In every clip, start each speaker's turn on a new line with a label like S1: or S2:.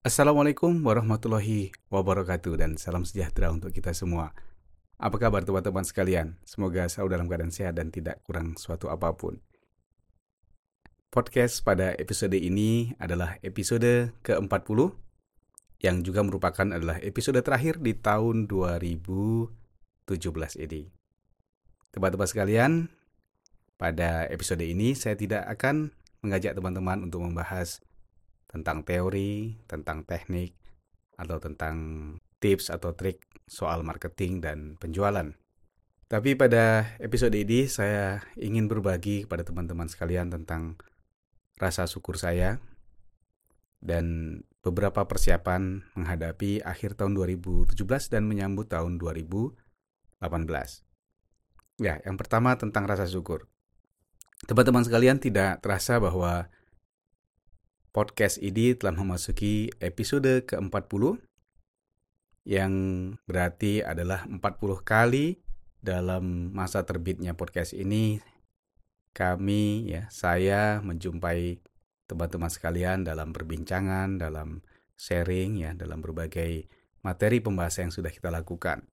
S1: Assalamualaikum warahmatullahi wabarakatuh dan salam sejahtera untuk kita semua. Apa kabar teman-teman sekalian? Semoga selalu dalam keadaan sehat dan tidak kurang suatu apa pun. Podcast pada episode ini adalah episode ke-40 yang juga merupakan adalah episode terakhir di tahun 2017 ini. Teman-teman sekalian, pada episode ini saya tidak akan mengajak teman-teman untuk membahas tentang teori, tentang teknik, atau tentang tips atau trik soal marketing dan penjualan. Tapi pada episode ini saya ingin berbagi kepada teman-teman sekalian tentang rasa syukur saya dan beberapa persiapan menghadapi akhir tahun 2017 dan menyambut tahun 2018. Ya, yang pertama tentang rasa syukur. Teman-teman sekalian tidak terasa bahwa podcast ini telah memasuki episode ke-40 yang berarti adalah 40 kali dalam masa terbitnya podcast ini kami ya saya menjumpai teman-teman sekalian dalam perbincangan, dalam sharing ya, dalam berbagai materi pembahasan yang sudah kita lakukan.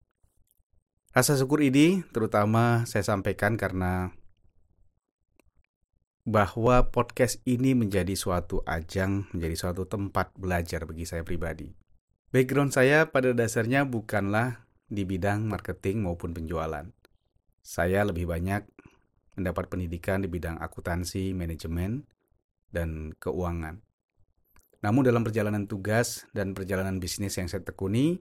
S1: Rasa syukur ini terutama saya sampaikan karena bahwa podcast ini menjadi suatu ajang, menjadi suatu tempat belajar bagi saya pribadi. Background saya pada dasarnya bukanlah di bidang marketing maupun penjualan. Saya lebih banyak mendapat pendidikan di bidang akuntansi, manajemen, dan keuangan. Namun dalam perjalanan tugas dan perjalanan bisnis yang saya tekuni,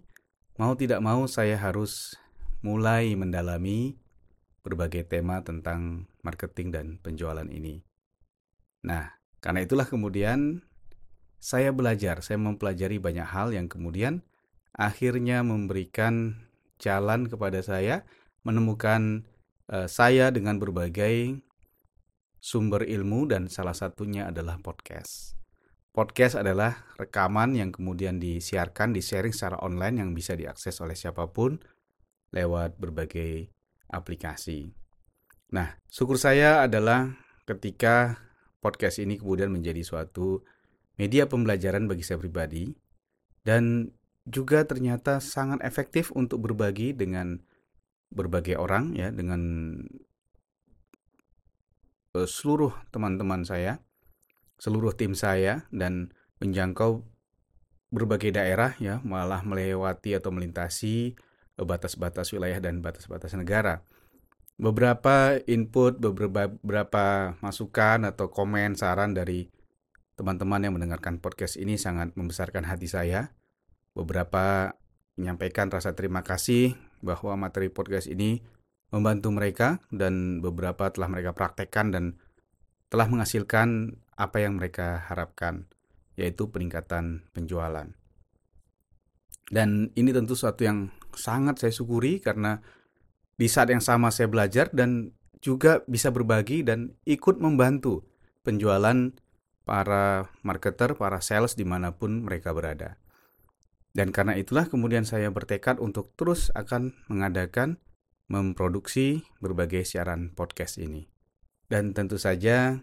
S1: mau tidak mau saya harus mulai mendalami berbagai tema tentang marketing dan penjualan ini. Nah, karena itulah kemudian saya belajar, saya mempelajari banyak hal yang kemudian akhirnya memberikan jalan kepada saya menemukan uh, saya dengan berbagai sumber ilmu dan salah satunya adalah podcast. Podcast adalah rekaman yang kemudian disiarkan, di-sharing secara online yang bisa diakses oleh siapa pun lewat berbagai aplikasi. Nah, syukur saya adalah ketika podcast ini kemudian menjadi suatu media pembelajaran bagi saya pribadi. Dan juga ternyata sangat efektif untuk berbagi dengan berbagai orang ya dengan uh, seluruh teman-teman saya, seluruh tim saya dan menjangkau berbagai daerah ya, malah melewati atau melintasi batas-batas wilayah dan batas-batas negara beberapa input, beberapa, masukan atau komen, saran dari teman-teman yang mendengarkan podcast ini sangat membesarkan hati saya. Beberapa menyampaikan rasa terima kasih bahwa materi podcast ini membantu mereka dan beberapa telah mereka praktekkan dan telah menghasilkan apa yang mereka harapkan, yaitu peningkatan penjualan. Dan ini tentu suatu yang sangat saya syukuri karena di saat yang sama saya belajar dan juga bisa berbagi dan ikut membantu penjualan para marketer, para sales di mana pun mereka berada. Dan karena itulah kemudian saya bertekad untuk terus akan mengadakan, memproduksi berbagai siaran podcast ini. Dan tentu saja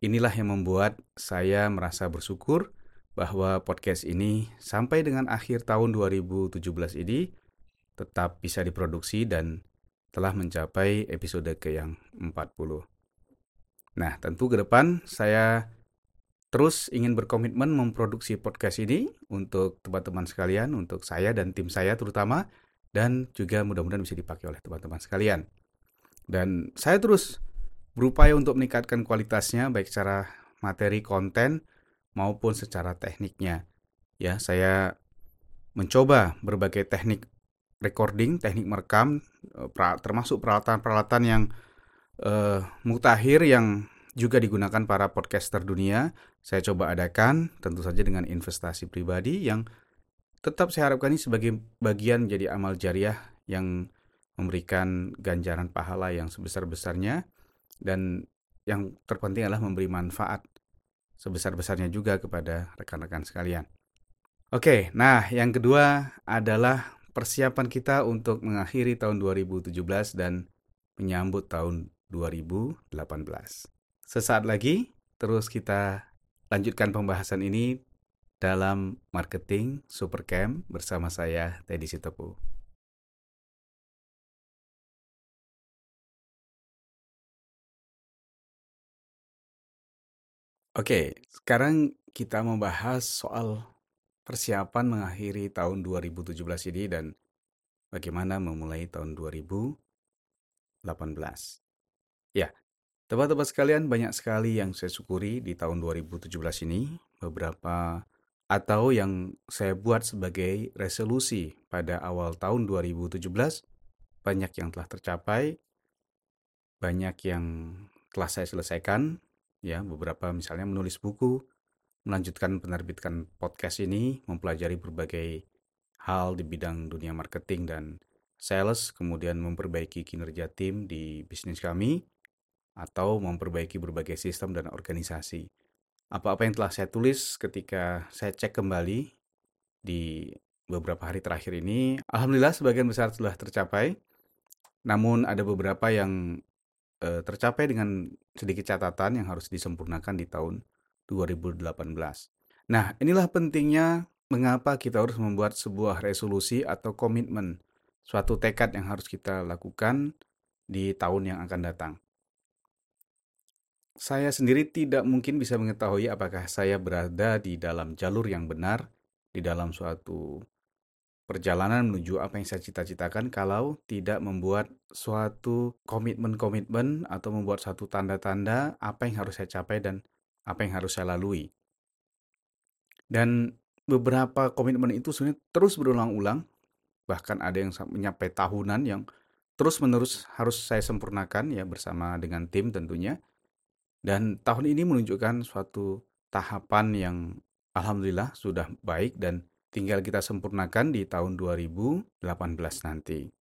S1: inilah yang membuat saya merasa bersyukur bahwa podcast ini sampai dengan akhir tahun 2017 ini tetap bisa diproduksi dan telah mencapai episode ke yang 40. Nah, tentu ke depan saya terus ingin berkomitmen memproduksi podcast ini untuk teman-teman sekalian, untuk saya dan tim saya terutama, dan juga mudah-mudahan bisa dipakai oleh teman-teman sekalian. Dan saya terus berupaya untuk meningkatkan kualitasnya baik secara materi konten maupun secara tekniknya. Ya, saya mencoba berbagai teknik recording, teknik merekam, eh, termasuk peralatan-peralatan yang uh, mutakhir yang juga digunakan para podcaster dunia. Saya coba adakan, tentu saja dengan investasi pribadi yang tetap saya harapkan ini sebagai bagian jadi amal jariah yang memberikan ganjaran pahala yang sebesar-besarnya dan yang terpenting adalah memberi manfaat sebesar-besarnya juga kepada rekan-rekan sekalian. Oke, nah yang kedua adalah persiapan kita untuk mengakhiri tahun 2017 dan menyambut tahun 2018. Sesaat lagi, terus kita lanjutkan pembahasan ini dalam Marketing Supercamp bersama saya Teddy Sitopu. Oke, sekarang kita membahas soal persiapan mengakhiri tahun 2017 ini dan bagaimana memulai tahun 2018. Ya, teman-teman sekalian banyak sekali yang saya syukuri di tahun 2017 ini. Beberapa atau yang saya buat sebagai resolusi pada awal tahun 2017 banyak yang telah tercapai, banyak yang telah saya selesaikan, ya beberapa misalnya menulis buku, melanjutkan penerbitkan podcast ini, mempelajari berbagai hal di bidang dunia marketing dan sales, kemudian memperbaiki kinerja tim di bisnis kami, atau memperbaiki berbagai sistem dan organisasi apa-apa yang telah saya tulis ketika saya cek kembali di beberapa hari terakhir ini, alhamdulillah sebagian besar telah tercapai. Namun ada beberapa yang eh, tercapai dengan sedikit catatan yang harus disempurnakan di tahun 2018. Nah, inilah pentingnya mengapa kita harus membuat sebuah resolusi atau komitmen, suatu tekad yang harus kita lakukan di tahun yang akan datang saya sendiri tidak mungkin bisa mengetahui apakah saya berada di dalam jalur yang benar, di dalam suatu perjalanan menuju apa yang saya cita-citakan kalau tidak membuat suatu komitmen-komitmen atau membuat satu tanda-tanda apa yang harus saya capai dan apa yang harus saya lalui. Dan beberapa komitmen itu sebenarnya terus berulang-ulang, bahkan ada yang mencapai tahunan yang terus-menerus harus saya sempurnakan ya bersama dengan tim tentunya dan tahun ini menunjukkan suatu tahapan yang alhamdulillah sudah baik dan tinggal kita sempurnakan di tahun 2018 nanti.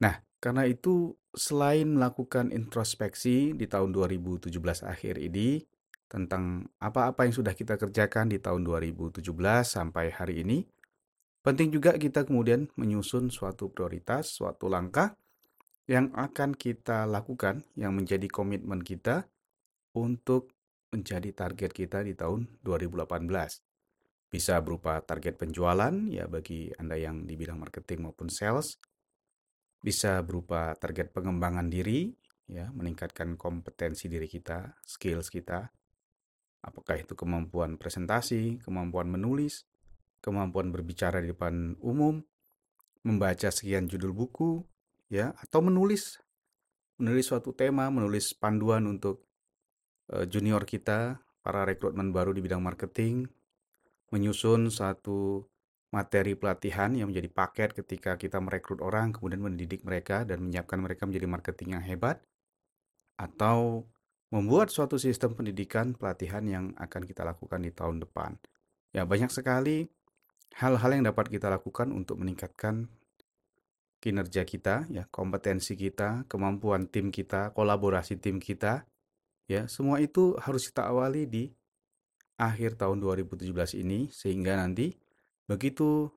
S1: Nah, karena itu selain melakukan introspeksi di tahun 2017 akhir ini tentang apa-apa yang sudah kita kerjakan di tahun 2017 sampai hari ini, penting juga kita kemudian menyusun suatu prioritas, suatu langkah yang akan kita lakukan, yang menjadi komitmen kita untuk menjadi target kita di tahun 2018. Bisa berupa target penjualan, ya bagi Anda yang di bidang marketing maupun sales. Bisa berupa target pengembangan diri, ya meningkatkan kompetensi diri kita, skills kita. Apakah itu kemampuan presentasi, kemampuan menulis, kemampuan berbicara di depan umum, membaca sekian judul buku, ya atau menulis menulis suatu tema, menulis panduan untuk uh, junior kita, para rekrutmen baru di bidang marketing, menyusun satu materi pelatihan yang menjadi paket ketika kita merekrut orang, kemudian mendidik mereka dan menyiapkan mereka menjadi marketing yang hebat, atau membuat suatu sistem pendidikan pelatihan yang akan kita lakukan di tahun depan. Ya, banyak sekali hal-hal yang dapat kita lakukan untuk meningkatkan kinerja kita, ya, kompetensi kita, kemampuan tim kita, kolaborasi tim kita, ya, semua itu harus kita awali di akhir tahun 2017 ini sehingga nanti begitu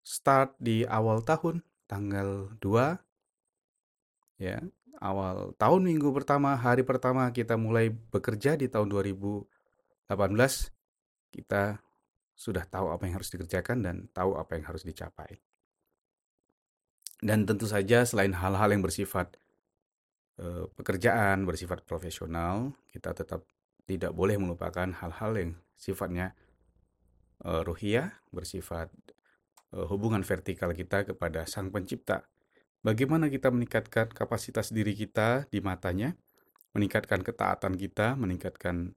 S1: start di awal tahun tanggal 2 ya, awal tahun minggu pertama, hari pertama kita mulai bekerja di tahun 2018 kita sudah tahu apa yang harus dikerjakan dan tahu apa yang harus dicapai. Dan tentu saja selain hal-hal yang bersifat uh, pekerjaan, bersifat profesional, kita tetap tidak boleh melupakan hal-hal yang sifatnya uh, ruhiyah, bersifat uh, hubungan vertikal kita kepada Sang Pencipta. Bagaimana kita meningkatkan kapasitas diri kita di matanya, meningkatkan ketaatan kita, meningkatkan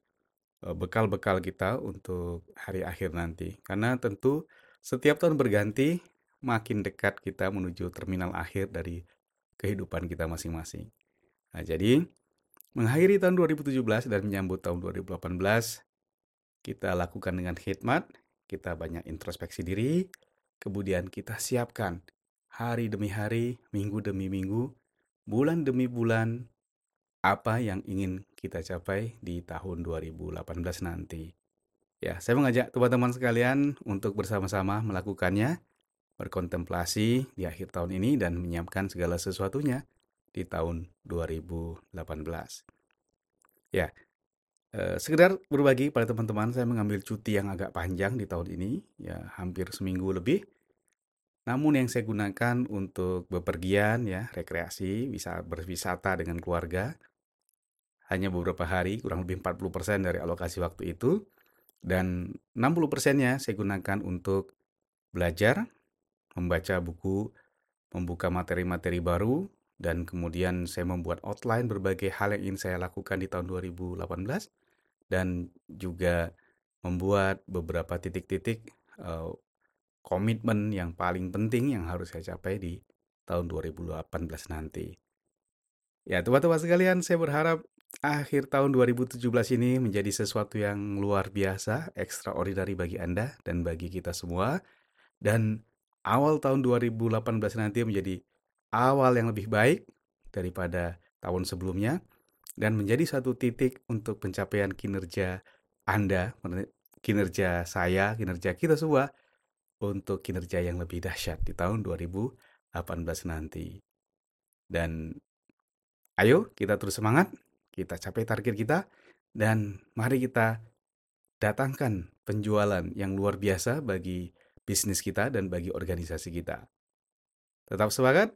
S1: bekal-bekal kita untuk hari akhir nanti. Karena tentu setiap tahun berganti, makin dekat kita menuju terminal akhir dari kehidupan kita masing-masing. Nah, jadi mengakhiri tahun 2017 dan menyambut tahun 2018, kita lakukan dengan khidmat, kita banyak introspeksi diri, kemudian kita siapkan hari demi hari, minggu demi minggu, bulan demi bulan, apa yang ingin kita capai di tahun 2018 nanti. Ya, saya mengajak teman-teman sekalian untuk bersama-sama melakukannya berkontemplasi di akhir tahun ini dan menyiapkan segala sesuatunya di tahun 2018. Ya, uh, sekedar berbagi pada teman-teman, saya mengambil cuti yang agak panjang di tahun ini, ya hampir seminggu lebih. Namun yang saya gunakan untuk bepergian ya, rekreasi, bisa berwisata dengan keluarga. Hanya beberapa hari, kurang lebih 40% dari alokasi waktu itu. Dan 60%-nya saya gunakan untuk belajar, membaca buku, membuka materi-materi baru, dan kemudian saya membuat outline berbagai hal yang ingin saya lakukan di tahun 2018 dan juga membuat beberapa titik-titik uh, komitmen yang paling penting yang harus saya capai di tahun 2018 nanti. Ya, teman-teman sekalian, saya berharap akhir tahun 2017 ini menjadi sesuatu yang luar biasa, extraordinary bagi Anda dan bagi kita semua. Dan awal tahun 2018 nanti menjadi awal yang lebih baik daripada tahun sebelumnya dan menjadi satu titik untuk pencapaian kinerja Anda, kinerja saya, kinerja kita semua untuk kinerja yang lebih dahsyat di tahun 2018 nanti. Dan ayo kita terus semangat, kita capai target kita dan mari kita datangkan penjualan yang luar biasa bagi bisnis kita dan bagi organisasi kita. Tetap semangat,